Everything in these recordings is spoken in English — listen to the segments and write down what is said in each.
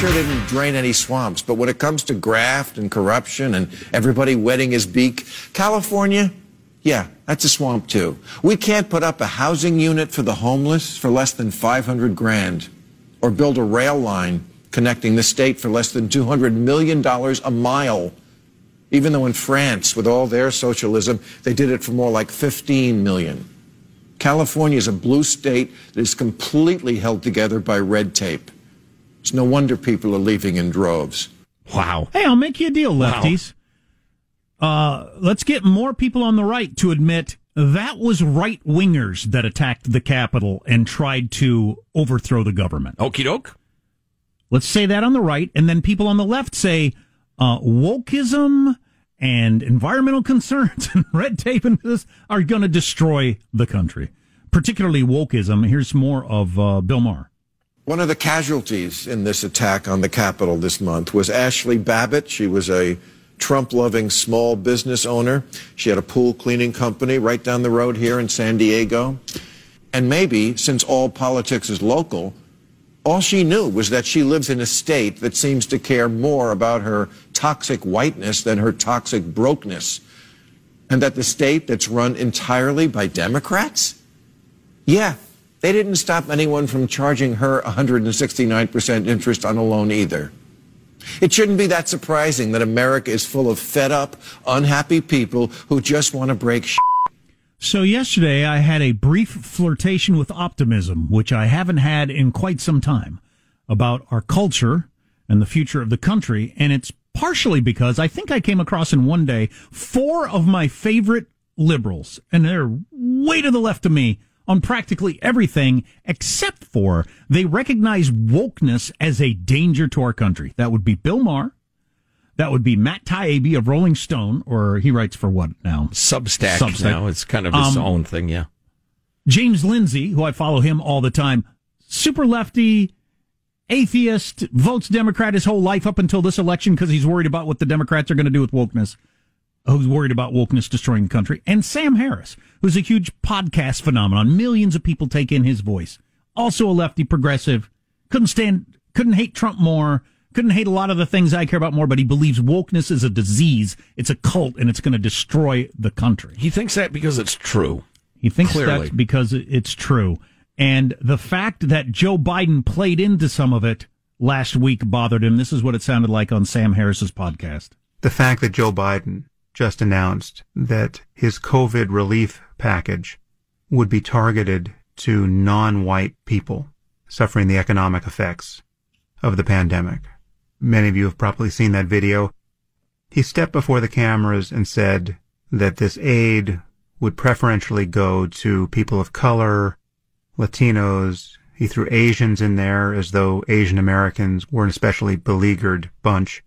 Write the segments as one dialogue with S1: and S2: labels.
S1: Sure didn't drain any swamps, but when it comes to graft and corruption and everybody wetting his beak, California, yeah, that's a swamp too. We can't put up a housing unit for the homeless for less than 500 grand or build a rail line connecting the state for less than $200 million a mile. Even though in France, with all their socialism, they did it for more like 15 million. California is a blue state that is completely held together by red tape. It's no wonder people are leaving in droves.
S2: Wow. Hey, I'll make you a deal, lefties. Wow. Uh, let's get more people on the right to admit that was right wingers that attacked the Capitol and tried to overthrow the government.
S3: Okie doke.
S2: Let's say that on the right, and then people on the left say uh, wokeism and environmental concerns and red tape and this are going to destroy the country. Particularly wokeism. Here's more of uh, Bill Maher.
S1: One of the casualties in this attack on the Capitol this month was Ashli Babbitt. She was a Trump loving small business owner. She had a pool cleaning company right down the road here in San Diego. And maybe, since all politics is local, all she knew was that she lives in a state that seems to care more about her toxic whiteness than her toxic brokenness. And that the state that's run entirely by Democrats? Yeah, they didn't stop anyone from charging her 169% interest on a loan either. It shouldn't be that surprising that America is full of fed up, unhappy people who just want to break shit.
S2: So yesterday I had a brief flirtation with optimism, which I haven't had in quite some time, about our culture and the future of the country. And it's partially because I think I came across in one day four of my favorite liberals, and they're way to the left of me on practically everything except for they recognize wokeness as a danger to our country. That would be Bill Maher. That would be Matt Taibbi of Rolling Stone, or he writes for what now?
S3: Substack, Substack. now. It's kind of his um, own thing, yeah.
S2: James Lindsay, who I follow him all the time, super lefty, atheist, votes Democrat his whole life up until this election because he's worried about what the Democrats are going to do with wokeness who's worried about wokeness destroying the country, and Sam Harris, who's a huge podcast phenomenon. Millions of people take in his voice. Also a lefty progressive. Couldn't stand, couldn't hate Trump more. couldn't hate a lot of the things I care about more, but he believes wokeness is a disease. It's a cult and it's going to destroy the country.
S3: He thinks that because it's true.
S2: He thinks Clearly. that because it's true. And the fact that Joe Biden played into some of it last week bothered him. This is what it sounded like on Sam Harris's podcast.
S4: The fact that Joe Biden just announced that his COVID relief package would be targeted to non-white people suffering the economic effects of the pandemic. Many of you have probably seen that video. He stepped before the cameras and said that this aid would preferentially go to people of color, Latinos. He threw Asians in there as though Asian Americans were an especially beleaguered bunch,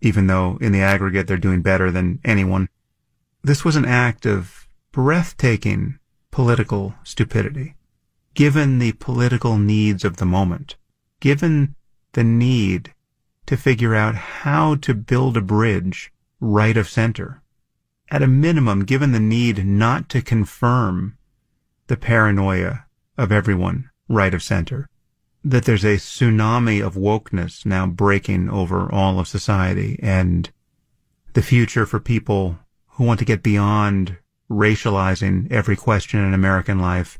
S4: even though in the aggregate they're doing better than anyone. This was an act of breathtaking political stupidity, given the political needs of the moment, given the need to figure out how to build a bridge right of center. At a minimum, given the need not to confirm the paranoia of everyone right of center, that there's a tsunami of wokeness now breaking over all of society and the future for people who want to get beyond racializing every question in American life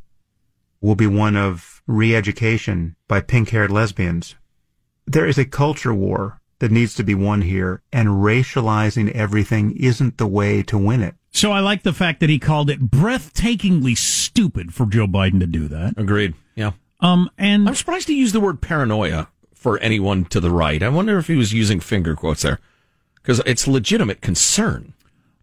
S4: will be one of re-education by pink-haired lesbians there is a culture war that needs to be won here, and racializing everything isn't the way to win it.
S2: So I like the fact that he called it breathtakingly stupid for Joe Biden to do that.
S3: Agreed. Yeah.
S2: Um, and
S3: I'm surprised he used the word paranoia for anyone to the right. I wonder if he was using finger quotes there because it's legitimate concern.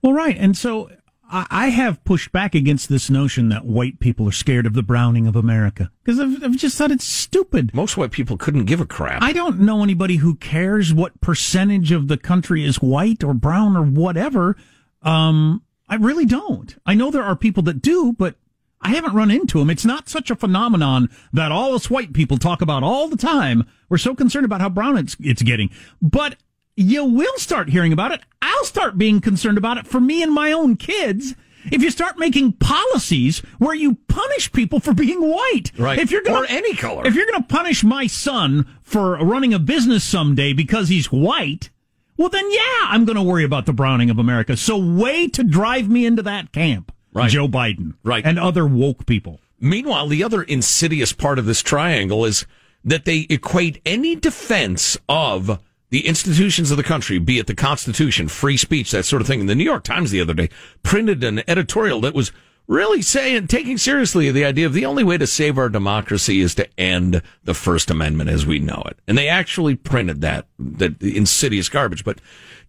S2: Well, right. And so I have pushed back against this notion that white people are scared of the browning of America because I've, I've, just thought it's stupid.
S3: Most white people couldn't give a crap.
S2: I don't know anybody who cares what percentage of the country is white or brown or whatever. Um, I really don't. I know there are people that do, but I haven't run into them. It's not such a phenomenon that all us white people talk about all the time. We're so concerned about how brown it's, it's getting. But you will start hearing about it. I'll start being concerned about it for me and my own kids. If you start making policies where you punish people for being white,
S3: right?
S2: If you're
S3: gonna, or any color,
S2: if you're going to punish my son for running a business someday because he's white, well, then yeah, I'm going to worry about the browning of America. So, way to drive me into that camp,
S3: right.
S2: Joe Biden,
S3: right,
S2: and other woke people.
S3: Meanwhile, the other insidious part of this triangle is that they equate any defense of the institutions of the country, be it the Constitution, free speech, that sort of thing. And the New York Times the other day printed an editorial that was really saying, taking seriously the idea of the only way to save our democracy is to end the First Amendment as we know it. And they actually printed that, that insidious garbage. But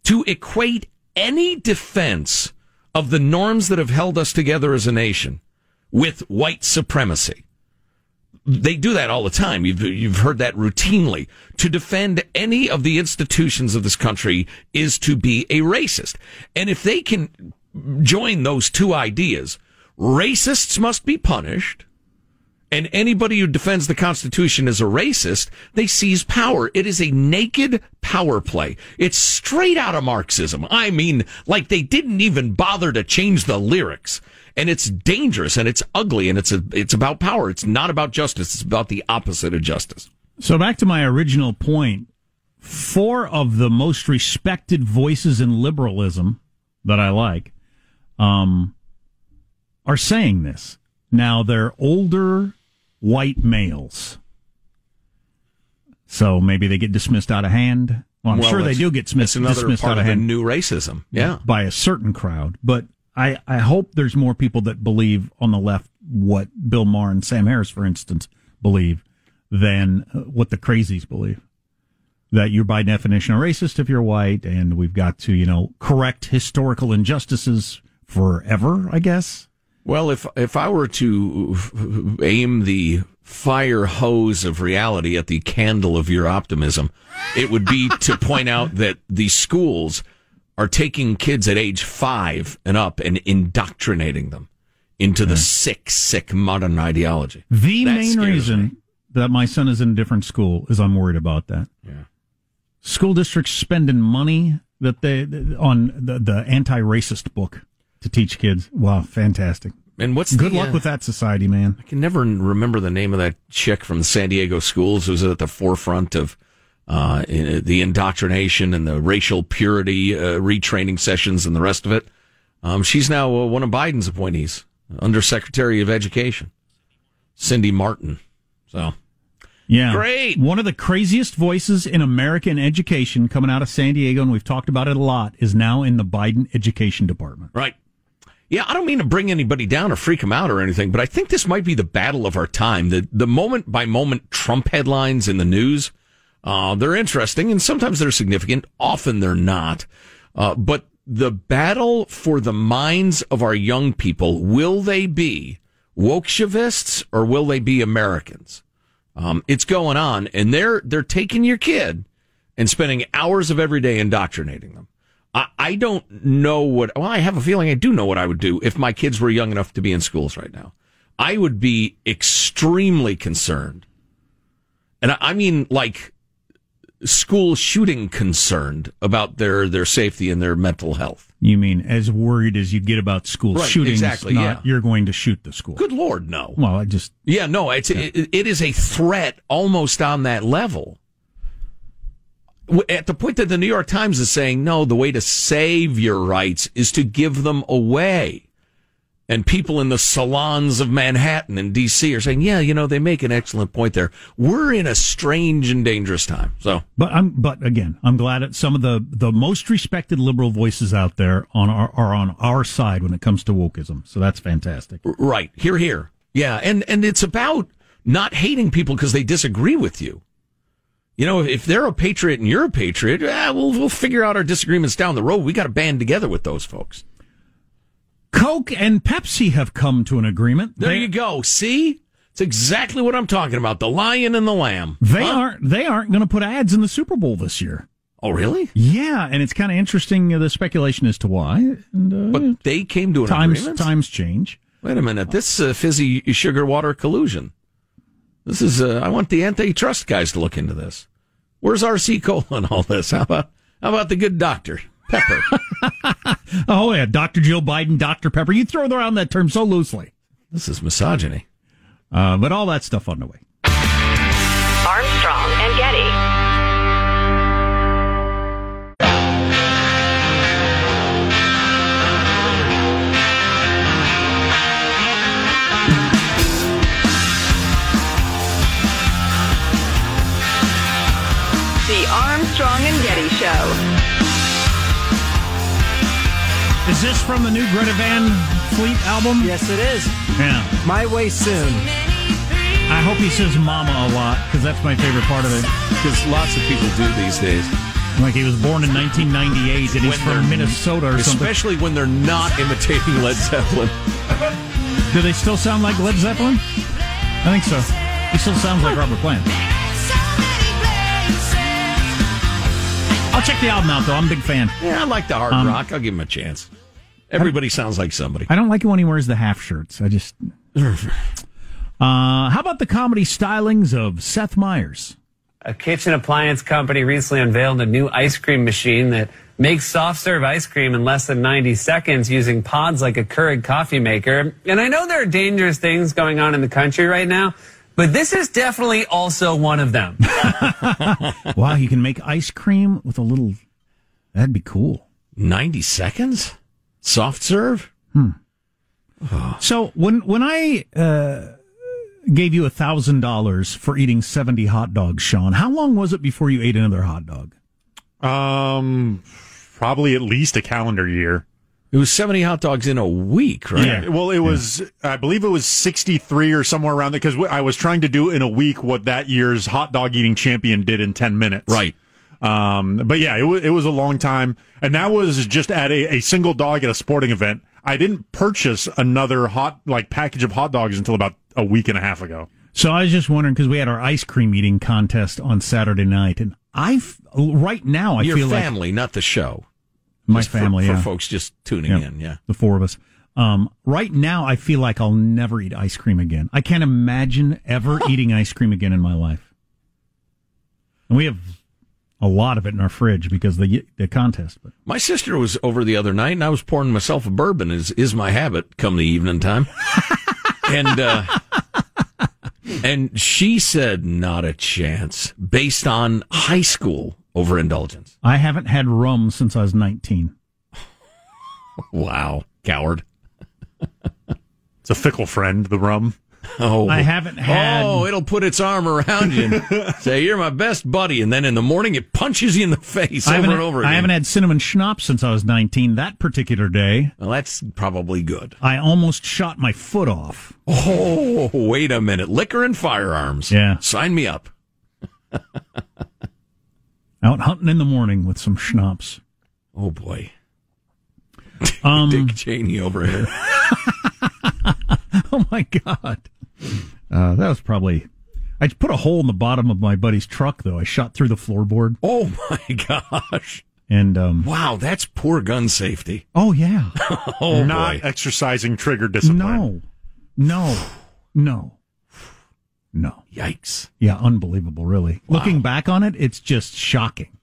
S3: to equate any defense of the norms that have held us together as a nation with white supremacy they do that all the time. You've, you've heard that routinely. To defend any of the institutions of this country is to be a racist. And if they can join those two ideas, racists must be punished. And anybody who defends the Constitution as a racist, they seize power. It is a naked power play. It's straight out of Marxism. I mean, like they didn't even bother to change the lyrics and it's dangerous and it's ugly and it's a, it's about power. It's not about justice. It's about the opposite of justice.
S2: So back to my original point, four of the most respected voices in liberalism that I like, um, are saying this. Now they're older white males. So maybe they get dismissed out of hand. Well, I'm well, sure they do get dismissed, dismissed out of hand.
S3: New racism, yeah,
S2: by a certain crowd. But I, I hope there's more people that believe on the left what Bill Maher and Sam Harris, for instance, believe than uh, what the crazies believe. That you're by definition a racist if you're white, and we've got to, you know, correct historical injustices forever, I guess.
S3: Well, if if I were to aim the fire hose of reality at the candle of your optimism, it would be to point out that the schools are taking kids at age five and up and indoctrinating them into the sick, sick modern ideology.
S2: The that main reason me. that my son is in a different school is I'm worried about that.
S3: Yeah.
S2: School districts spending money that they on the, the anti-racist book to teach kids. Wow, fantastic.
S3: And what's
S2: good
S3: the,
S2: luck uh, with that society, man?
S3: I can never remember the name of that chick from the San Diego schools who's at the forefront of uh, the indoctrination and the racial purity uh, retraining sessions and the rest of it. Um, she's now uh, one of Biden's appointees, Undersecretary of Education, Cindy Marten. So,
S2: yeah,
S3: great.
S2: One of the craziest voices in American education coming out of San Diego, and we've talked about it a lot, is now in the Biden Education Department.
S3: Right. Yeah, I don't mean to bring anybody down or freak them out or anything, but I think this might be the battle of our time. The the moment by moment Trump headlines in the news, uh, they're interesting and sometimes they're significant. Often they're not. Uh, but the battle for the minds of our young people will they be wokeishivists or will they be Americans? Um, it's going on, and they're they're taking your kid and spending hours of every day indoctrinating them. I, I don't know what. Well, I have a feeling I do know what I would do if my kids were young enough to be in schools right now. I would be extremely concerned, and I, I mean like school shooting concerned about their their safety and their mental health.
S2: You mean as worried as you get about school
S3: Right,
S2: shootings?
S3: exactly,
S2: not
S3: yeah.
S2: You're going to shoot the school.
S3: Good lord, no.
S2: Well, I just
S3: Yeah, no, it's It, it is a threat almost on that level. At the point that the New York Times is saying, no, the way to save your rights is to give them away. And people in the salons of Manhattan and DC are saying, yeah, you know, they make an excellent point there. We're in a strange and dangerous time. So,
S2: But I'm, but again, I'm glad that some of the, the most respected liberal voices out there on our, are on our side when it comes to wokeism. So that's fantastic.
S3: right, here, here. Yeah. And, and it's about not hating people because they disagree with you. You know, if they're a patriot and you're a patriot, eh, we'll, we'll figure out our disagreements down the road. We got to band together with those folks.
S2: Coke and Pepsi have come to an agreement.
S3: There
S2: They-
S3: you go. See? It's exactly what I'm talking about. The lion and the lamb.
S2: They
S3: Huh?
S2: aren't. They aren't going to put ads in the Super Bowl this year.
S3: Oh, really?
S2: Yeah, and it's kind of interesting uh, the speculation as to why. And, uh,
S3: But they came to an
S2: times
S3: agreement?
S2: times change.
S3: Wait a minute. This uh, fizzy sugar water collusion. This is, uh, I want the antitrust guys to look into this. Where's RC Cola in all this? How about, how about the good doctor? Pepper.
S2: Oh yeah, Dr. Joe Biden, Dr. Pepper. You throw around that term so loosely,
S3: this is misogyny.
S2: uh, but all that stuff on the way. Is this from the new Greta Van Fleet album?
S5: Yes, it is.
S2: Yeah.
S5: My way soon.
S2: I hope he says "mama" a lot because that's my favorite part of it.
S3: Because lots of people do these days.
S2: Like he was born in 1998 and he's
S3: When they're-
S2: from Minnesota or something.
S3: Especially when they're not imitating Led Zeppelin.
S2: Do they still sound like Led Zeppelin? I think so. He still sounds like Robert Plant. I'll check the album out though. I'm a big fan.
S3: Yeah, I like the hard
S2: Um,
S3: rock. I'll give him a chance. Everybody sounds like somebody.
S2: I don't like it when he wears the half shirts. I just. Uh, how about the comedy stylings of Seth Meyers?
S6: A kitchen appliance company recently unveiled a new ice cream machine that makes soft serve ice cream in less than 90 seconds using pods like a Keurig coffee maker. And I know there are dangerous things going on in the country right now, but this is definitely also one of them.
S2: wow, you can make ice cream with a little. That'd be cool.
S3: 90 seconds? Soft serve?
S2: So when when I uh, gave you a thousand dollars for eating seventy hot dogs, Sean, how long was it before you ate another hot dog?
S7: Um, probably at least a calendar year.
S3: It was 70 hot dogs in a week, right?
S7: Yeah. Well, it was, I believe it was 63 or somewhere around there because I was trying to do in a week what that year's hot dog eating champion did in 10 minutes.
S3: Right.
S7: Um, but yeah, it was, it was a long time. And that was just at a, a single dog at a sporting event. I didn't purchase another hot, like package of hot dogs until about a week and a half ago.
S2: So I was just wondering because we had our ice cream eating contest on Saturday night, and I right now I feel like.
S3: Your
S2: feel
S3: family, not the show.
S2: my
S3: Just
S2: family,
S3: For,
S2: yeah.
S3: folks just tuning
S2: Yeah.
S3: in, yeah.
S2: the four of us. Um, right now, I feel like I'll never eat ice cream again. I can't imagine ever eating ice cream again in my life. And we have a lot of it in our fridge because the the contest. But
S3: My sister was over the other night, and I was pouring myself a bourbon, as is my habit come the evening time. and uh, And she said, not a chance, based on high school overindulgence.
S2: I haven't had rum since I was 19.
S3: Wow, coward.
S7: It's a fickle friend, the rum.
S3: Oh,
S2: I haven't had.
S3: Oh, it'll put its arm around you and say, You're my best buddy. And then in the morning, it punches you in the face
S2: I
S3: over and over again.
S2: I haven't had cinnamon schnapps since I was 19. That particular day,
S3: well, that's probably good.
S2: I almost shot my foot off.
S3: Oh, wait a minute. Liquor and firearms.
S2: Yeah.
S3: Sign me up.
S2: Out hunting in the morning with some schnapps.
S3: Oh, boy.
S2: Um,
S3: Dick Cheney over here.
S2: oh my god, uh, that was probably. I put a hole in the bottom of my buddy's truck though. I shot through the floorboard,
S3: Oh, my gosh.
S2: and um,
S3: Wow, that's poor gun safety.
S2: oh yeah,
S3: Oh,
S7: Not
S3: boy.
S7: exercising trigger discipline.
S2: no, no, no, no.
S3: Yikes.
S2: Yeah, unbelievable. Really, looking back on it, it's just shocking.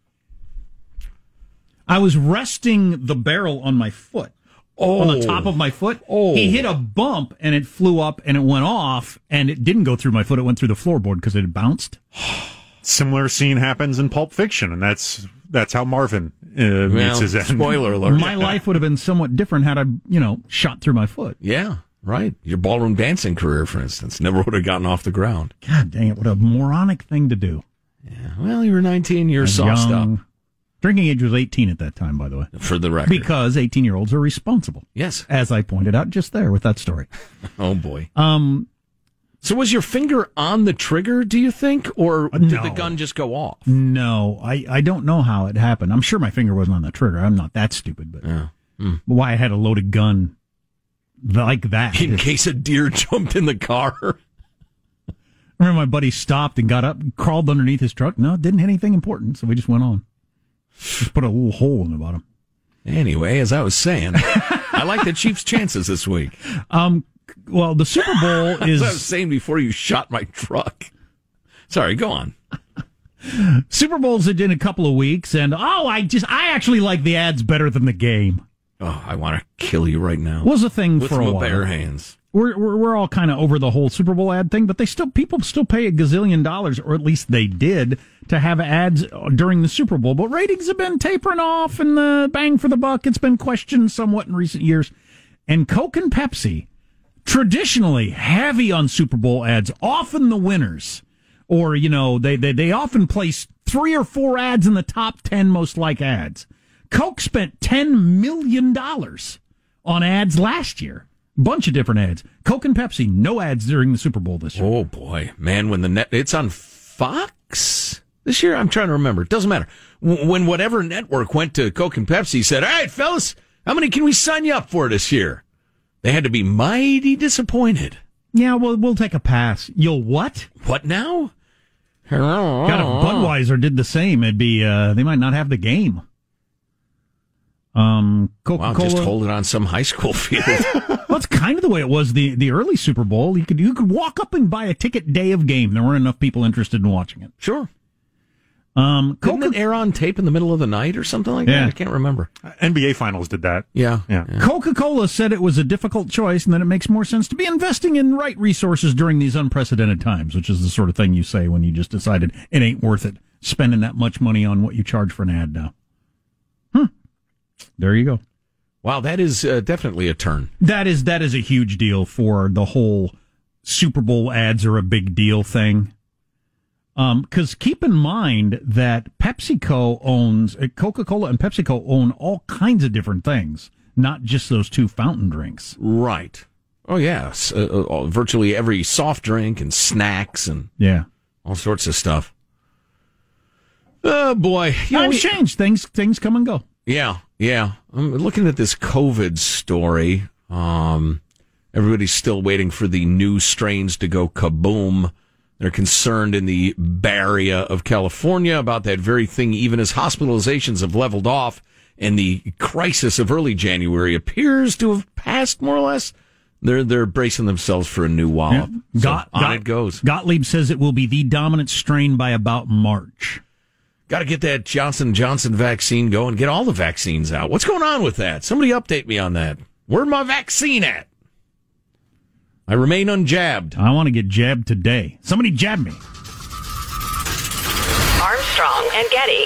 S2: I was resting the barrel on my foot.
S3: Oh,
S2: on the top of my foot.
S3: Oh.
S2: He hit a bump and it flew up and it went off and it didn't go through my foot. It went through the floorboard because it had bounced.
S7: Similar scene happens in Pulp Fiction, and that's that's how Marvin uh, meets
S3: Well,
S7: his end.
S3: spoiler alert.
S2: My life would have been somewhat different had I, you know, shot through my foot.
S3: Yeah, right. Your ballroom dancing career, for instance, never would have gotten off the ground.
S2: God dang it, what a moronic thing to do. Yeah.
S3: Well, you were 19, you're sauced
S2: Young.
S3: up.
S2: Drinking age was 18 at that time, by the way.
S3: For the record.
S2: Because 18 year olds are responsible,
S3: yes.
S2: as I pointed out just there with that story.
S3: Oh, boy.
S2: Um,
S3: So was your finger on the trigger, do you think? Or did
S2: No.
S3: the gun just go off?
S2: no, I, I don't know how it happened. I'm sure my finger wasn't on the trigger. I'm not that stupid, but
S3: Yeah.
S2: but why I had a loaded gun like that.
S3: In case a deer jumped in the car?
S2: I remember my buddy stopped and got up, and crawled underneath his truck. No, didn't hit anything important, so we just went on. Just put a little hole in the bottom.
S3: Anyway, as I was saying, I like the Chiefs' chances this week.
S2: Um, well, the Super Bowl
S3: As I was
S2: is
S3: saying before you shot my truck. Sorry, go on.
S2: Super Bowl's in a couple of weeks, and oh, I just I actually like the ads better than the game.
S3: Oh, I want to kill you right now.
S2: Was a thing
S3: With
S2: for a
S3: my
S2: while.
S3: bare hands.
S2: We're, we're we're all kind of over the whole Super Bowl ad thing, but they still people still pay a gazillion dollars, or at least they did, to have ads uh, during the Super Bowl. But ratings have been tapering off, and the bang for the buck it's been questioned somewhat in recent years. And Coke and Pepsi, traditionally heavy on Super Bowl ads, often the winners, or you know they they they often place three or four ads in the top ten most like ads. Coke spent ten million dollars on ads last year. Bunch of different ads. Coke and Pepsi, no ads during the Super Bowl this year.
S3: Oh boy, man! When the net, it's on Fox this year. I'm trying to remember. It doesn't matter. When whatever network went to Coke and Pepsi, said, "All right, fellas, how many can we sign you up for this year?" They had to be mighty disappointed.
S2: Yeah, well, we'll take a pass. You'll what?
S3: What now?
S2: God, if Budweiser did the same, it'd be uh, they might not have the game. Um, Coca
S3: Wow,
S2: Cola.
S3: just hold it on some high school field.
S2: well, it's kind of the way it was the the early Super Bowl. You could you could walk up and buy a ticket day of game. There weren't enough people interested in watching it.
S3: sure.
S2: Um,
S3: Didn't
S2: Coca
S3: it air on tape in the middle of the night or something like
S2: Yeah.
S3: that? I can't remember.
S7: NBA Finals did that.
S3: Yeah.
S7: Yeah.
S2: Coca Cola said it was a difficult choice and that it makes more sense to be investing in right resources during these unprecedented times, which is the sort of thing you say when you just decided it ain't worth it spending that much money on what you charge for an ad now. There you go.
S3: Wow, that is uh, definitely a turn.
S2: That is that is a huge deal for the whole Super Bowl ads are a big deal thing. Um, because keep in mind that PepsiCo owns uh, Coca Cola and PepsiCo own all kinds of different things, not just those two fountain drinks.
S3: Right. Oh, yes. Uh, uh, virtually every soft drink and snacks and
S2: Yeah.
S3: all sorts of stuff. Oh, boy. You know,
S2: Times change. Things things come and go.
S3: Yeah, yeah. I'm looking at this COVID story. Um, everybody's still waiting for the new strains to go kaboom. They're concerned in the Bay Area of California about that very thing, even as hospitalizations have leveled off and the crisis of early January appears to have passed more or less. They're they're bracing themselves for a new wallop. So
S2: Got-
S3: on
S2: Got-
S3: it goes.
S2: Gottlieb says it will be the dominant strain by about March.
S3: Got to get that Johnson Johnson vaccine going. Get all the vaccines out. What's going on with that? Somebody update me on that. Where my vaccine at? I remain unjabbed.
S2: I want to get jabbed today. Somebody jab me.
S8: Armstrong and Getty.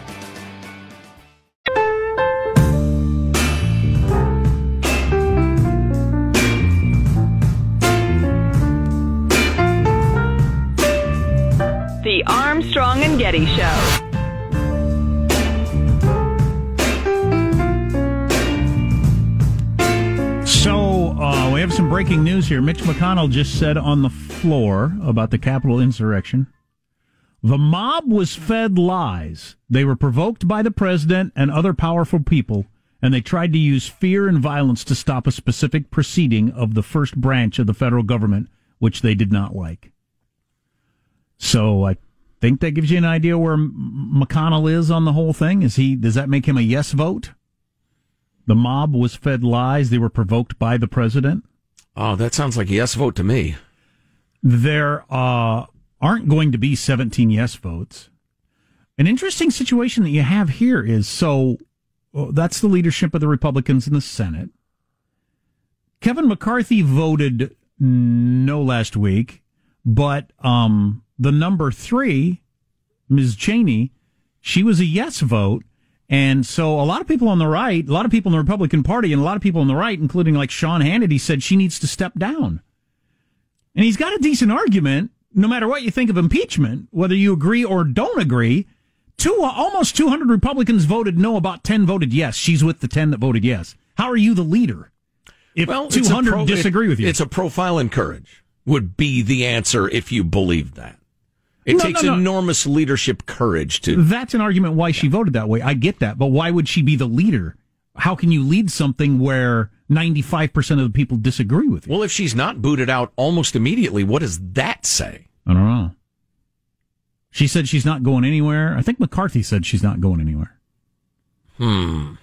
S8: Getty Show.
S2: So uh, we have some breaking news here. Mitch McConnell just said on the floor about the Capitol insurrection. The mob was fed lies. They were provoked by the president and other powerful people, and they tried to use fear and violence to stop a specific proceeding of the first branch of the federal government, which they did not like. So I think that gives you an idea where McConnell is on the whole thing. Is he? Does that make him a yes vote? The mob was fed lies. They were provoked by the president.
S3: Oh, that sounds like a yes vote to me.
S2: There uh, aren't going to be 17 yes votes. An interesting situation that you have here is so uh, that's the leadership of the Republicans in the Senate. Kevin McCarthy voted no last week, but um, the number three, Ms. Cheney, she was a yes vote. And so a lot of people on the right, a lot of people in the Republican Party, and a lot of people on the right, including like Sean Hannity, said she needs to step down. And he's got a decent argument, no matter what you think of impeachment, whether you agree or don't agree. Two, almost 200 Republicans voted no, about 10 voted yes. She's with the 10 that voted yes. How are you the leader? If
S3: Well,
S2: 200
S3: pro-
S2: disagree with you.
S3: It's a profile in courage would be the answer if you believe that. It
S2: No,
S3: takes
S2: no, no.
S3: enormous leadership courage to.
S2: That's an argument why she voted that way. I get that, but why would she be the leader? How can you lead something where 95% of the people disagree with you?
S3: Well, if she's not booted out almost immediately, what does that say?
S2: I don't know. She said she's not going anywhere. I think McCarthy said she's not going anywhere.
S3: Hmm.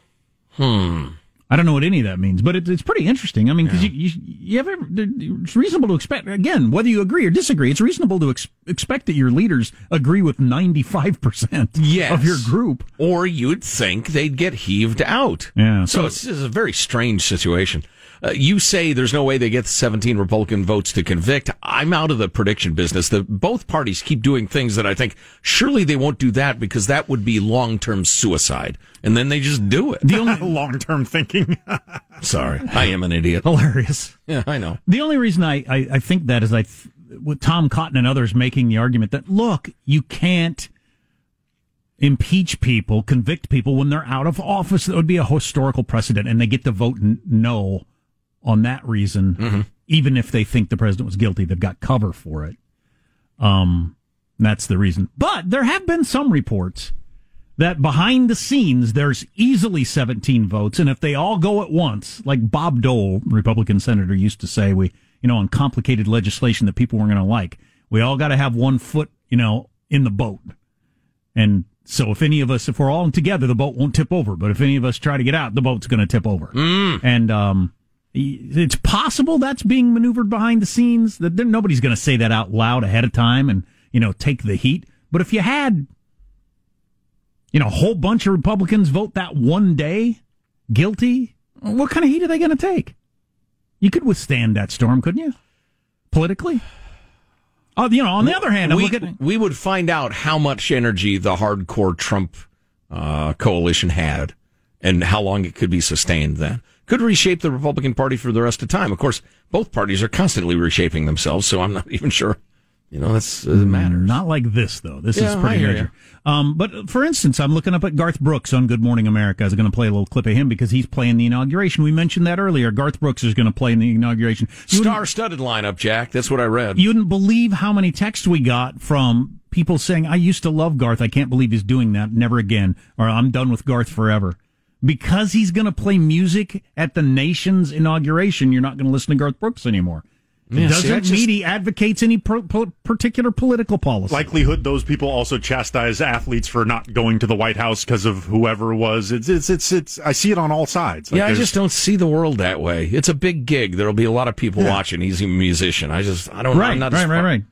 S3: Hmm.
S2: I don't know what any of that means, but it, it's pretty interesting. I mean, because you, you, you have, it's reasonable to expect, again, whether you agree or disagree, it's reasonable to ex- expect that your leaders agree with 95% of your group.
S3: Or you'd think they'd get heaved out.
S2: Yeah.
S3: So, it's, it's a very strange situation. Uh, you say there's no way they get the 17 Republican votes to convict. I'm out of the prediction business. The, both parties keep doing things that I think surely they won't do that because that would be long term suicide. And then they just do it.
S2: The only
S7: long term thinking.
S3: Sorry, I am an idiot.
S2: Hilarious.
S3: Yeah, I know.
S2: The only reason I, I, I think that is I, th- with Tom Cotton and others making the argument that, look, you can't impeach people, convict people when they're out of office. That would be a historical precedent, and they get to vote n- no on that reason, even if they think the president was guilty. They've got cover for it. Um, that's the reason. But there have been some reports that behind the scenes there's easily 17 votes, and if they all go at once, like Bob Dole, Republican senator, used to say, we, you know, on complicated legislation that people weren't going to like, we all got to have one foot, you know, in the boat. And so if any of us, if we're all together, the boat won't tip over. But if any of us try to get out, the boat's going to tip over. And um, it's possible that's being maneuvered behind the scenes. That nobody's going to say that out loud ahead of time and you know take the heat. But if you had, you know, a whole bunch of Republicans vote that one day guilty, what kind of heat are they going to take? You could withstand that storm, couldn't you? Politically. Oh, you know. On the other hand, I'm
S3: we, we would find out how much energy the hardcore Trump uh, coalition had and how long it could be sustained then. Could reshape the Republican Party for the rest of time. Of course, both parties are constantly reshaping themselves, so I'm not even sure. You know, that's uh, matters.
S2: Not like this though. This
S3: Yeah,
S2: is pretty major. Um, but for instance, I'm looking up at Garth Brooks on Good Morning America. I was going to play a little clip of him because he's playing the inauguration. We mentioned that earlier. Garth Brooks is going to play in the inauguration.
S3: Star-studded lineup, Jack. That's what I read.
S2: You wouldn't believe how many texts we got from people saying, I used to love Garth. I can't believe he's doing that. Never again. Or I'm done with Garth forever. Because he's going to play music at the nation's inauguration, you're not going to listen to Garth Brooks anymore.
S7: Yeah, see,
S2: doesn't
S7: that just-
S2: mean he advocates any per- per- particular political policy.
S7: Likelihood those people also chastise athletes for not going to the White House because of whoever it was. It's it's it's it's. I see it on all sides. Like
S3: yeah, I just don't see the world that way. It's a big gig. There'll be a lot of people
S7: Yeah.
S3: watching. He's a musician. I just, I don't.
S2: Right,
S3: I'm not
S2: right, right, right.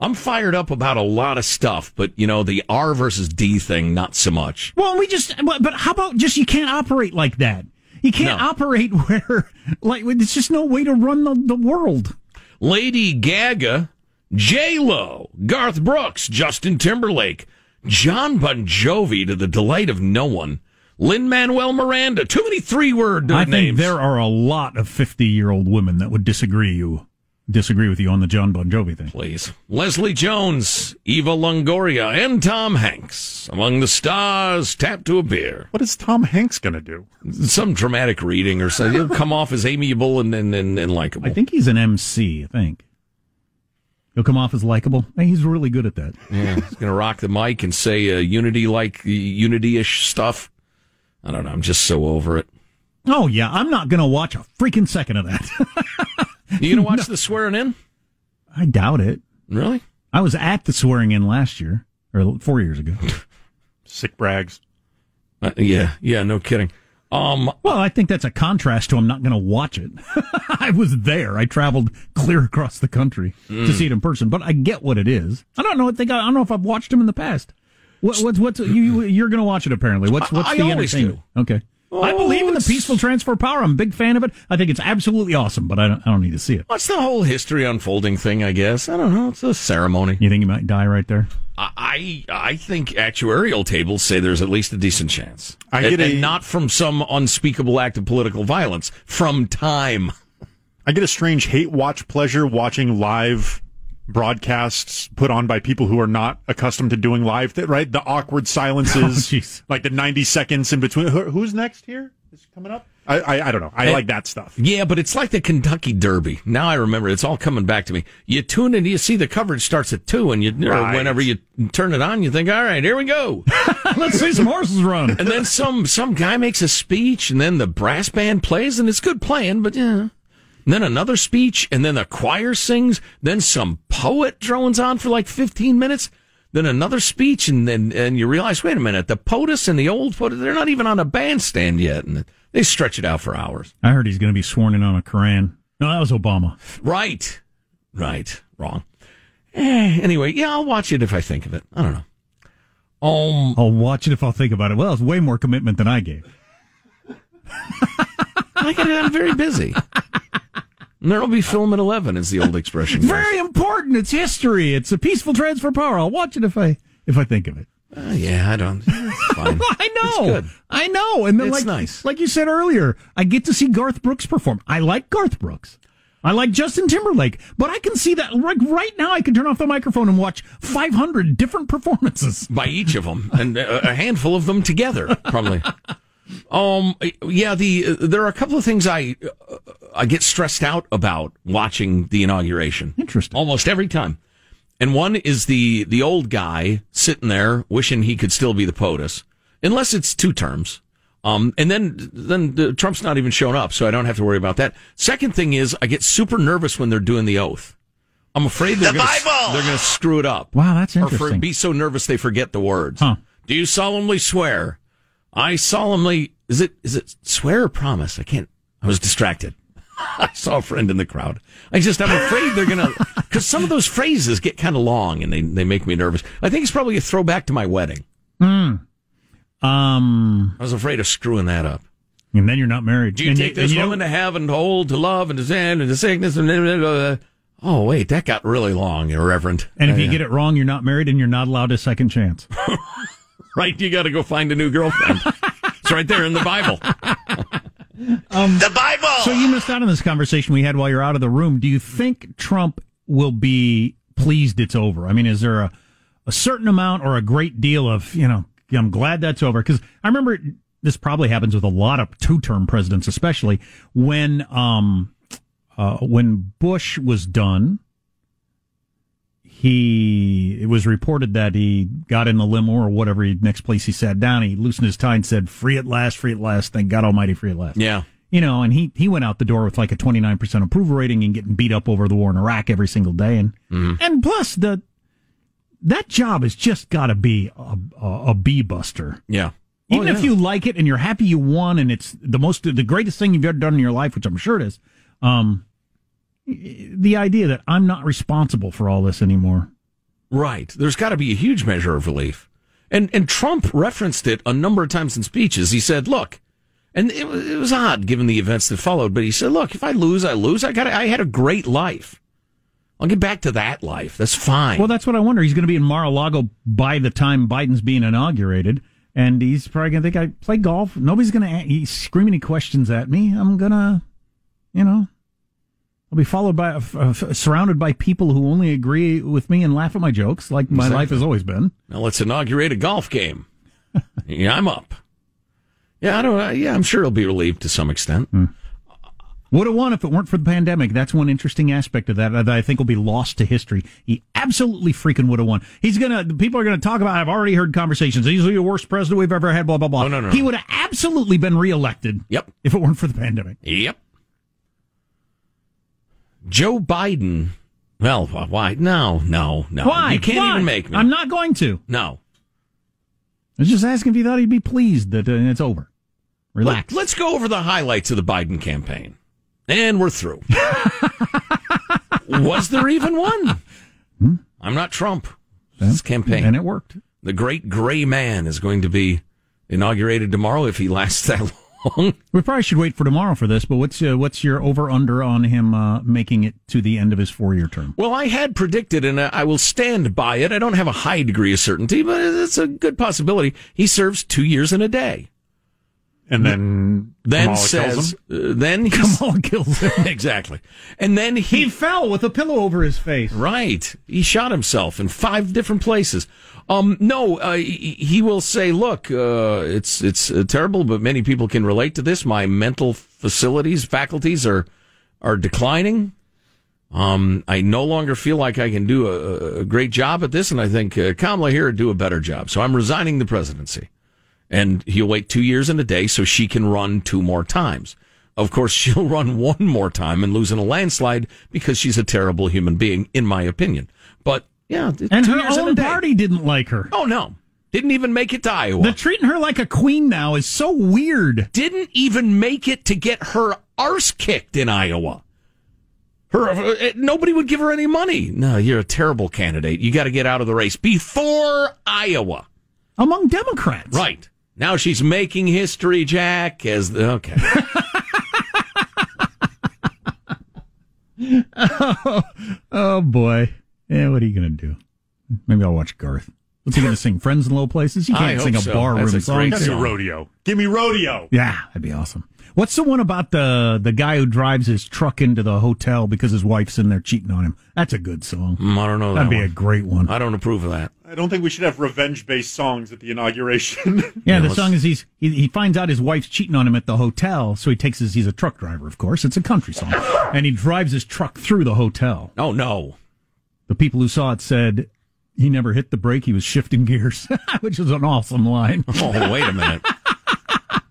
S3: I'm fired up about a lot of stuff, but you know, the R versus D thing, not so much.
S2: Well, we just, but how about just you can't operate like that? You can't
S3: No.
S2: operate where, like, it's just no way to run the, the world.
S3: Lady Gaga, J Lo, Garth Brooks, Justin Timberlake, John Bon Jovi, to the delight of no one. Lin Manuel Miranda. Too many three word
S2: I think
S3: names.
S2: there are a lot of 50 year old women that would disagree you, disagree with you on the John Bon Jovi thing.
S3: Please. Leslie Jones, Eva Longoria, and Tom Hanks. Among the stars, tapped to a beer.
S7: What is Tom Hanks going to do?
S3: Some dramatic reading or something. He'll come off as amiable and, and, and, and likable.
S2: I think he's an MC, I think. He'll come off as likable. He's really good at that.
S3: Yeah, he's going to rock the mic and say uh, unity like unity ish stuff. I don't know. I'm just so over it.
S2: Oh, yeah. I'm not going to watch a freaking second of that.
S3: You to watch the swearing in?
S2: I doubt it.
S3: Really?
S2: I was at the swearing in last year, or four years ago.
S7: Sick brags.
S3: Uh, yeah, yeah, no kidding. Um,
S2: Well, I think that's a contrast to I'm not going to watch it. I was there. I traveled clear across the country to
S3: Mm.
S2: see it in person, but I get what it is. I don't know. I think I, I don't know if I've watched him in the past. What, what's what's you you're going to watch it apparently? What's what's
S3: I
S2: the
S3: always
S2: entertainment? Okay. I
S3: Oh,
S2: believe in the peaceful transfer of power. I'm a big fan of it. I think it's absolutely awesome, but I don't, I don't need to see it.
S3: what's the whole history unfolding thing? I guess I don't know. It's a ceremony.
S2: You think he might die right there?
S3: I I think actuarial tables say there's at least a decent chance.
S7: I
S3: and,
S7: get a-
S3: and not from some unspeakable act of political violence, from time.
S7: I get a strange hate watch pleasure watching live broadcasts put on by people who are not accustomed to doing live, th- right? The awkward silences,
S2: Oh,
S7: like the 90 seconds in between. Who, who's next here? is coming up. I, I, I don't know. I
S3: And-
S7: like that stuff.
S3: Yeah, but it's like the Kentucky Derby. Now I remember. It's all coming back to me. You tune in, you see the coverage starts at two, and you
S7: Right.
S3: whenever you turn it on, you think, "All right, here we go."
S2: Let's see some horses run.
S3: and then some some guy makes a speech, and then the brass band plays, and it's good playing, but yeah. And then another speech, and then the choir sings. Then some poet drones on for like fifteen minutes. Then another speech, and then and you realize, wait a minute, the POTUS and the old POTUS, they're not even on a bandstand yet, and they stretch it out for hours.
S2: I heard he's going to be sworn in on a Koran. No, that was Obama.
S3: Right. Right. Wrong. Eh, anyway, yeah, I'll watch it if I think of it. I don't know. Um,
S2: I'll watch it if I'll think about it. Well, it's way more commitment than I gave.
S3: I. I'm very busy. There'll be film at 11, is the old expression.
S2: Very important. It's history. It's a peaceful transfer of power. I'll watch it if I if I think of it.
S3: Uh, yeah, I don't. It's fine.
S2: I know.
S3: It's good.
S2: I know. And then,
S3: It's
S2: like,
S3: nice.
S2: like you said earlier, I get to see Garth Brooks perform. I like Garth Brooks. I like Justin Timberlake, but I can see that like right now. I can turn off the microphone and watch 500 different performances.
S3: By each of them, and a a handful of them together, probably. Um, yeah, the there are a couple of things I uh, I get stressed out about watching the inauguration.
S2: Interesting.
S3: Almost every time. And one is the the old guy sitting there wishing he could still be the POTUS, unless it's two terms. Um, and then then the, Trump's not even shown up, so I don't have to worry about that. Second thing is I get super nervous when they're doing the oath. I'm afraid they're
S9: The
S3: gonna,
S9: Bible!
S3: they're going to screw it up.
S2: Wow, that's
S3: Or for,
S2: interesting.
S3: be so nervous they forget the words.
S2: Huh.
S3: Do you solemnly swear? I solemnly is it is it swear or promise? I can't. I was distracted. I saw a friend in the crowd. I just I'm afraid they're gonna because some of those phrases get kind of long and they they make me nervous. I think it's probably a throwback to my wedding.
S2: Hmm. Um,
S3: I was afraid of screwing that up.
S2: and then you're not married.
S3: Do you
S2: And
S3: take
S2: and
S3: this woman to heaven to hold, to love, and to sin, and to sickness, and uh, oh wait, that got really long, irreverent.
S2: And if you
S3: Uh,
S2: get it wrong, you're not married and you're not allowed a second chance.
S3: right, you got to go find a new girlfriend. it's right there in the Bible.
S2: Um,
S9: the Bible.
S2: So you missed out on this conversation we had while you're out of the room. Do you think Trump will be pleased it's over? I mean, is there a, a certain amount or a great deal of, you know, I'm glad that's over? Because I remember this probably happens with a lot of two term presidents, especially when, um, uh, when Bush was done, he it was reported that he got in the limo or whatever he, next place he sat down. He loosened his tie and said free at last free at last. Thank god almighty free at last.
S3: Yeah.
S2: you know and he he went out the door with like a 29% approval rating and getting beat up over the war in iraq every single day. And and plus the that job has just got to be a, a, a bee buster
S3: Yeah.
S2: even
S3: Oh,
S2: if you like it and you're happy you won and it's the most the greatest thing you've ever done in your life which i'm sure it is um the idea that i'm not responsible for all this anymore
S3: Right. There's got to be a huge measure of relief. And and Trump referenced it a number of times in speeches. He said, "Look," and it was, it was odd given the events that followed, but he said, "Look, if I lose, I lose. I got I had a great life. I'll get back to that life. That's fine."
S2: Well, that's what I wonder. He's going to be in Mar-a-Lago by the time Biden's being inaugurated, and he's probably going to think I play golf. Nobody's going to. He's screaming any questions at me. I'm gonna, you know, I'll be followed by, uh, surrounded by people who only agree with me and laugh at my jokes, like my
S3: Exactly.
S2: life has always been.
S3: Now let's inaugurate a golf game. yeah, I'm up. Yeah, I don't. Uh, yeah, I'm sure he'll be relieved to some extent.
S2: Would have won if it weren't for the pandemic. That's one interesting aspect of that that I think will be lost to history. He absolutely freaking would have won. He's gonna. People are gonna talk about. I've already heard conversations. He's the worst president we've ever had. Blah blah blah.
S3: Oh, no, no,
S2: He
S3: no.
S2: would have absolutely been reelected.
S3: Yep.
S2: If it weren't for the pandemic.
S3: Yep. Joe Biden. Well, why? No, no, no.
S2: Why?
S3: You can't
S2: Why?
S3: even make me.
S2: I'm not going to.
S3: No.
S2: I was just asking if you thought he'd be pleased that uh, it's over. Relax.
S3: Let, us go over the highlights of the Biden campaign. And we're through. Was there even one? I'm not Trump. This campaign.
S2: Hmm? And it worked.
S3: The great gray man is going to be inaugurated tomorrow if he lasts that long.
S2: We probably should wait for tomorrow for this. But what's uh, what's your over under on him uh, making it to the end of his four year term?
S3: Well, I had predicted, and I will stand by it. I don't have a high degree of certainty, but it's a good possibility. He serves two years and a day.
S7: And then
S3: then
S7: Kamala
S3: says,
S7: kills him.
S3: uh, then he's,
S2: Kamala kills him.
S3: exactly, and then he,
S2: He fell with a pillow over his face.
S3: right, he shot himself in five different places. Um, no, uh, he, he will say, "Look, uh, it's it's uh, terrible, but many people can relate to this. My mental facilities, faculties are are declining. Um, I no longer feel like I can do a, a great job at this, and I think uh, Kamala here would do a better job. So I'm resigning the presidency." And he'll wait two years and a day so she can run two more times. Of course, she'll run one more time and lose in a landslide because she's a terrible human being, in my opinion. But yeah,
S2: And her own party didn't like her.
S3: Oh no, didn't even make it to Iowa.
S2: They're treating her like a queen now is so weird.
S3: didn't even make it to get her arse kicked in Iowa. Her uh, nobody would give her any money. No, you're a terrible candidate. You got to get out of the race before Iowa.
S2: Among Democrats.
S3: Right. Now she's making history, Jack, as the, okay.
S2: oh, oh, boy. Yeah, what are you going to do? Maybe I'll watch Garth. What's he going to sing? Friends in Low Places? He
S3: I
S2: can't sing a
S3: hope so.
S2: bar
S3: That's
S2: room
S3: a
S2: song.
S3: great
S7: Give me rodeo. Give me rodeo.
S2: Yeah, that'd be awesome. What's the one about the the guy who drives his truck into the hotel because his wife's in there cheating on him? That's a good song.
S3: Mm, I don't know
S2: That'd
S3: that
S2: be
S3: one.
S2: a great one.
S3: I don't approve of that.
S7: I don't think we should have revenge-based songs at the inauguration.
S2: Yeah,
S3: Yeah,
S2: the
S3: let's-
S2: song is he's he, he finds out his wife's cheating on him at the hotel, so he takes his he's a truck driver, of course. It's a country song, and he drives his truck through the hotel.
S3: Oh no.
S2: The people who saw it said he never hit the brake; he was shifting gears, which is an awesome line.
S3: Oh, wait a minute.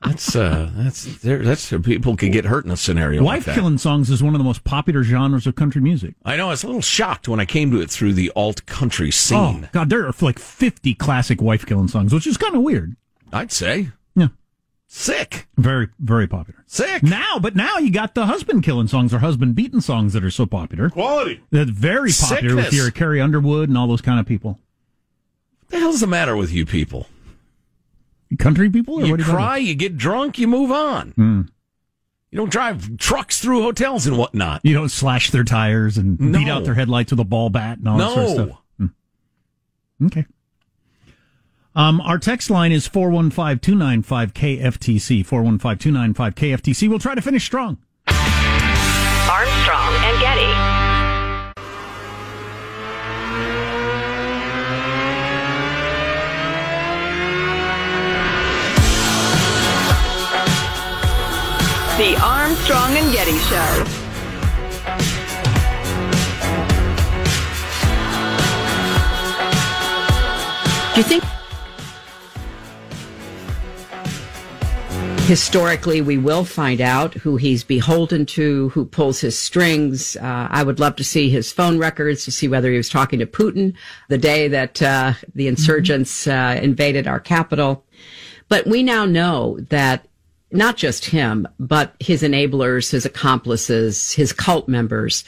S3: That's uh, that's there. That's people can get hurt in a scenario. like
S2: Wife
S3: that.
S2: killing songs is one of the most popular genres of country music.
S3: I know. I was a little shocked when I came to it through the alt country scene.
S2: Oh God, there are like fifty classic wife killing songs, which is kind of weird.
S3: I'd say
S2: Yeah,
S3: sick,
S2: very very popular.
S3: sick.
S2: Now, but now you got the husband killing songs or husband beating songs that are so popular.
S7: Quality.
S2: That's very popular with
S3: Sickness.
S2: your Carrie Underwood and all those kind of people.
S3: What the hell's the matter with you people?
S2: Country people, or
S3: You
S2: what you
S3: cry, you get drunk, you move on.
S2: Hmm.
S3: You don't drive trucks through hotels and whatnot.
S2: You don't slash their tires and beat out their headlights with a ball bat and all that sort of
S3: No.
S2: stuff. Hmm. Okay. Um, our text line is 415-295-KFTC, 415-295-KFTC. We'll try to finish strong.
S8: Armstrong and Getty. The Armstrong and Getty Show.
S9: Do you think historically we will find out who he's beholden to, who pulls his strings? Uh, I would love to see his phone records to see whether he was talking to Putin the day that uh, the insurgents uh, invaded our capital. But we now know that not just him, but his enablers, his accomplices, his cult members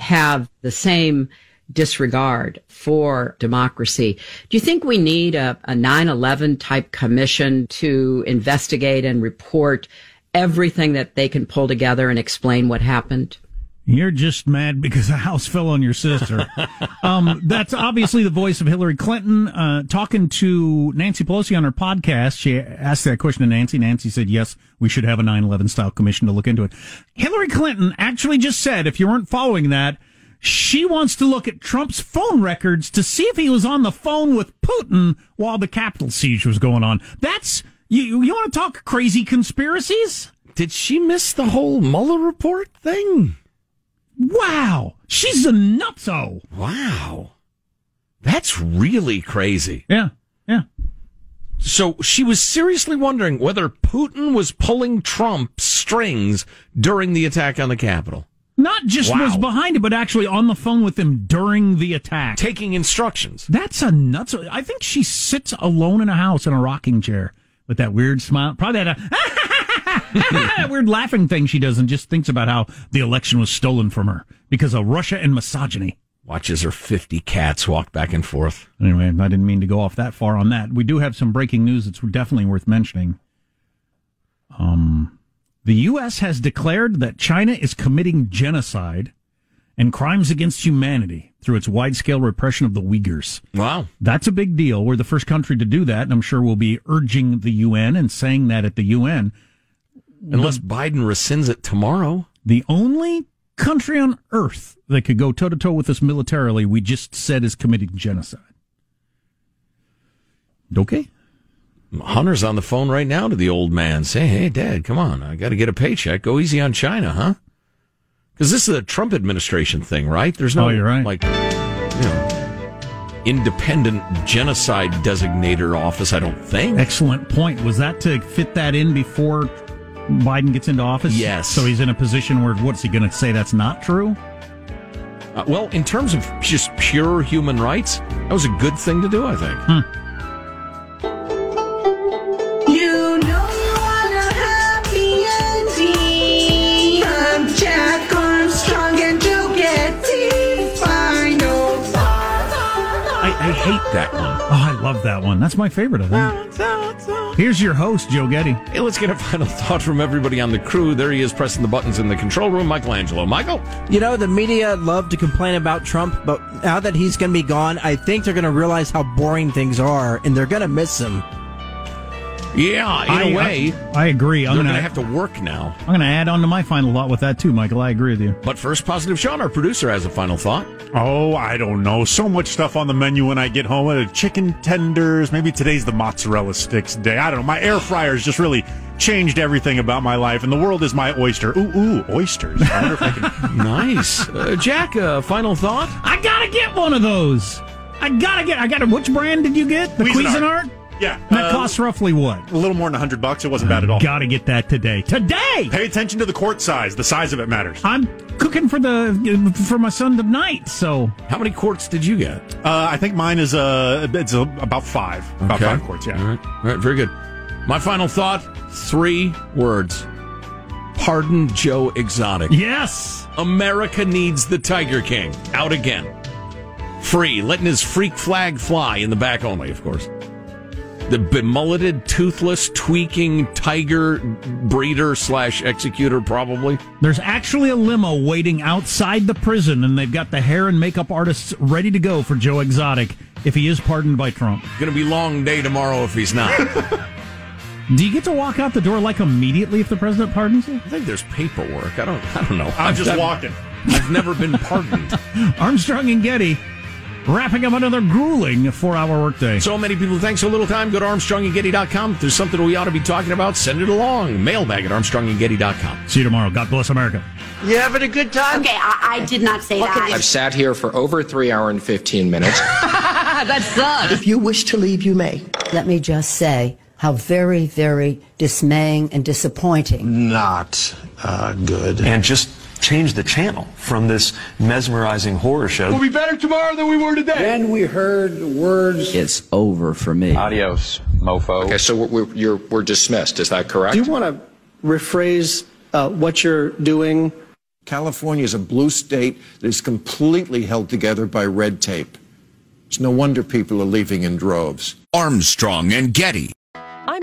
S9: have the same disregard for democracy. Do you think we need a, a 9-11 type commission to investigate and report everything that they can pull together and explain what happened?
S2: You're just mad because a house fell on your sister. um, that's obviously the voice of Hillary Clinton uh, talking to Nancy Pelosi on her podcast. She asked that question to Nancy. Nancy said, yes, we should have a 9-11 style commission to look into it. Hillary Clinton actually just said, if you weren't following that, she wants to look at Trump's phone records to see if he was on the phone with Putin while the Capitol siege was going on. That's, you, you want to talk crazy conspiracies?
S3: Did she miss the whole Mueller report thing?
S2: Wow. She's a nutso.
S3: Wow. That's really crazy.
S2: Yeah. Yeah.
S3: So she was seriously wondering whether Putin was pulling Trump's strings during the attack on the Capitol,
S2: Not just
S3: Wow.
S2: was behind it, but actually on the phone with him during the attack.
S3: taking instructions.
S2: That's a nuts. I think she sits alone in a house in a rocking chair with that weird smile. Probably had that weird laughing thing she does and just thinks about how the election was stolen from her because of Russia and misogyny.
S3: Watches her 50 cats walk back and forth.
S2: Anyway, I didn't mean to go off that far on that. We do have some breaking news that's definitely worth mentioning. Um, the U.S. has declared that China is committing genocide and crimes against humanity through its wide scale repression of the Uyghurs.
S3: Wow.
S2: That's a big deal. We're the first country to do that, and I'm sure we'll be urging the UN and saying that at the UN.
S3: Unless Biden rescinds it tomorrow.
S2: The only country on earth that could go toe to toe with us militarily, we just said is committing genocide. Okay.
S3: Hunter's on the phone right now to the old man Say, Hey, Dad, come on. I got to get a paycheck. Go easy on China, huh? Because this is a Trump administration thing, right? There's no,
S2: Oh, you're right.
S3: like, you know, independent genocide designator office, I don't think.
S2: Excellent point. Was that to fit that in before Biden gets into office?
S3: Yes.
S2: So he's in a position where what's he going to say that's not true?
S3: Uh, well, in terms of just pure human rights, that was a good thing to do, I think.
S10: You know you want a happy ending. I'm Jack Armstrong and Joe Getty. Final
S3: I, I hate that one.
S2: Oh, I love that one. That's my favorite of them. Here's your host, Joe Getty.
S3: Hey, let's get a final thought from everybody on the crew. There he is pressing the buttons in the control room, Michelangelo. Michael?
S11: You know, the media love to complain about Trump, but now that he's going to be gone, I think they're going to realize how boring things are, and they're going to miss him.
S3: Yeah, in
S2: I-
S3: a way.
S2: I, I agree. I'm going
S3: going to have to work now.
S2: I'm going to add on to my final thought with that too, Michael. I agree with you.
S3: But first, Positive Sean, our producer, has a final thought.
S7: Oh, I don't know. So much stuff on the menu when I get home. Uh, Chicken tenders. Maybe today's the mozzarella sticks day. I don't know. My air fryer's just really changed everything about my life, and the world is my oyster. Ooh, ooh, oysters. I wonder if I can.
S3: nice. Uh, Jack, uh, final thought?
S2: I gotta get one of those. I gotta get. I gotta. Which brand did you get? The
S7: Cuisinart.
S2: Cuisinart.
S7: Yeah.
S2: And that
S7: uh,
S2: costs roughly what?
S7: A little more than hundred bucks. It wasn't bad at all.
S2: Gotta get that today. Today.
S7: Pay attention to the quart size. The size of it matters.
S2: I'm cooking for the for my son tonight. So
S3: How many quarts did you get?
S7: Uh, I think mine is uh, it's uh, about five. About
S3: Okay.
S7: five quarts. Yeah.
S3: All right. All right. Very good. My final thought three words. Pardon Joe Exotic.
S2: yes.
S3: America needs the Tiger King. Out again. Free. Letting his freak flag fly in the back only, of course. The bemulleted, toothless, tweaking tiger breeder slash executor, probably.
S2: There's actually a limo waiting outside the prison, and they've got the hair and makeup artists ready to go for Joe Exotic if he is pardoned by Trump.
S3: Going to be long day tomorrow if he's not.
S2: Do you get to walk out the door like immediately if the president pardons you?
S3: I think there's paperwork. I don't. I don't know.
S7: I'm
S3: I've
S7: just
S3: never-
S7: walking.
S3: I've never been pardoned.
S2: Armstrong and Getty wrapping up another grueling four-hour workday.
S3: So many people think so little time. Go to ArmstrongandGetty.com. If there's something we ought to be talking about, send it along. Mailbag at ArmstrongandGetty.com.
S2: See you tomorrow. God bless America.
S10: You having a good time?
S12: Okay, I, I did not say that.
S13: I've sat here for over three hour and 15 minutes.
S12: that sucks.
S14: If you wish to leave, you may.
S15: Let me just say how very, very dismaying and disappointing.
S16: not uh, good. And just change the channel from this mesmerizing horror show.
S17: We'll be better tomorrow than we were today.
S13: Then we heard words.
S18: It's over for me.
S13: Adios, mofo. Okay, so we're, we're, you're, we're dismissed. Is that correct?
S14: Do you want to rephrase uh, what you're doing?
S1: California is a blue state that is completely held together by red tape. It's no wonder people are leaving in droves.
S19: Armstrong and Getty.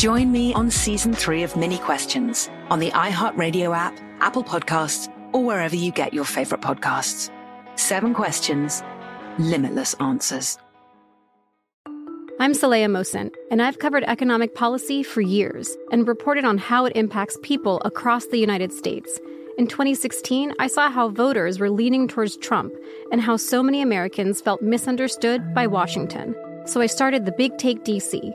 S20: Join me on season three of Minnie Questions on the iHeartRadio app, Apple Podcasts, or wherever you get your favorite podcasts. Seven questions, limitless answers.
S21: I'm Saleha Mohsin, and I've covered economic policy for years and reported on how it impacts people across the United States. In 2016, I saw how voters were leaning towards Trump and how so many Americans felt misunderstood by Washington. So I started the Big Take DC,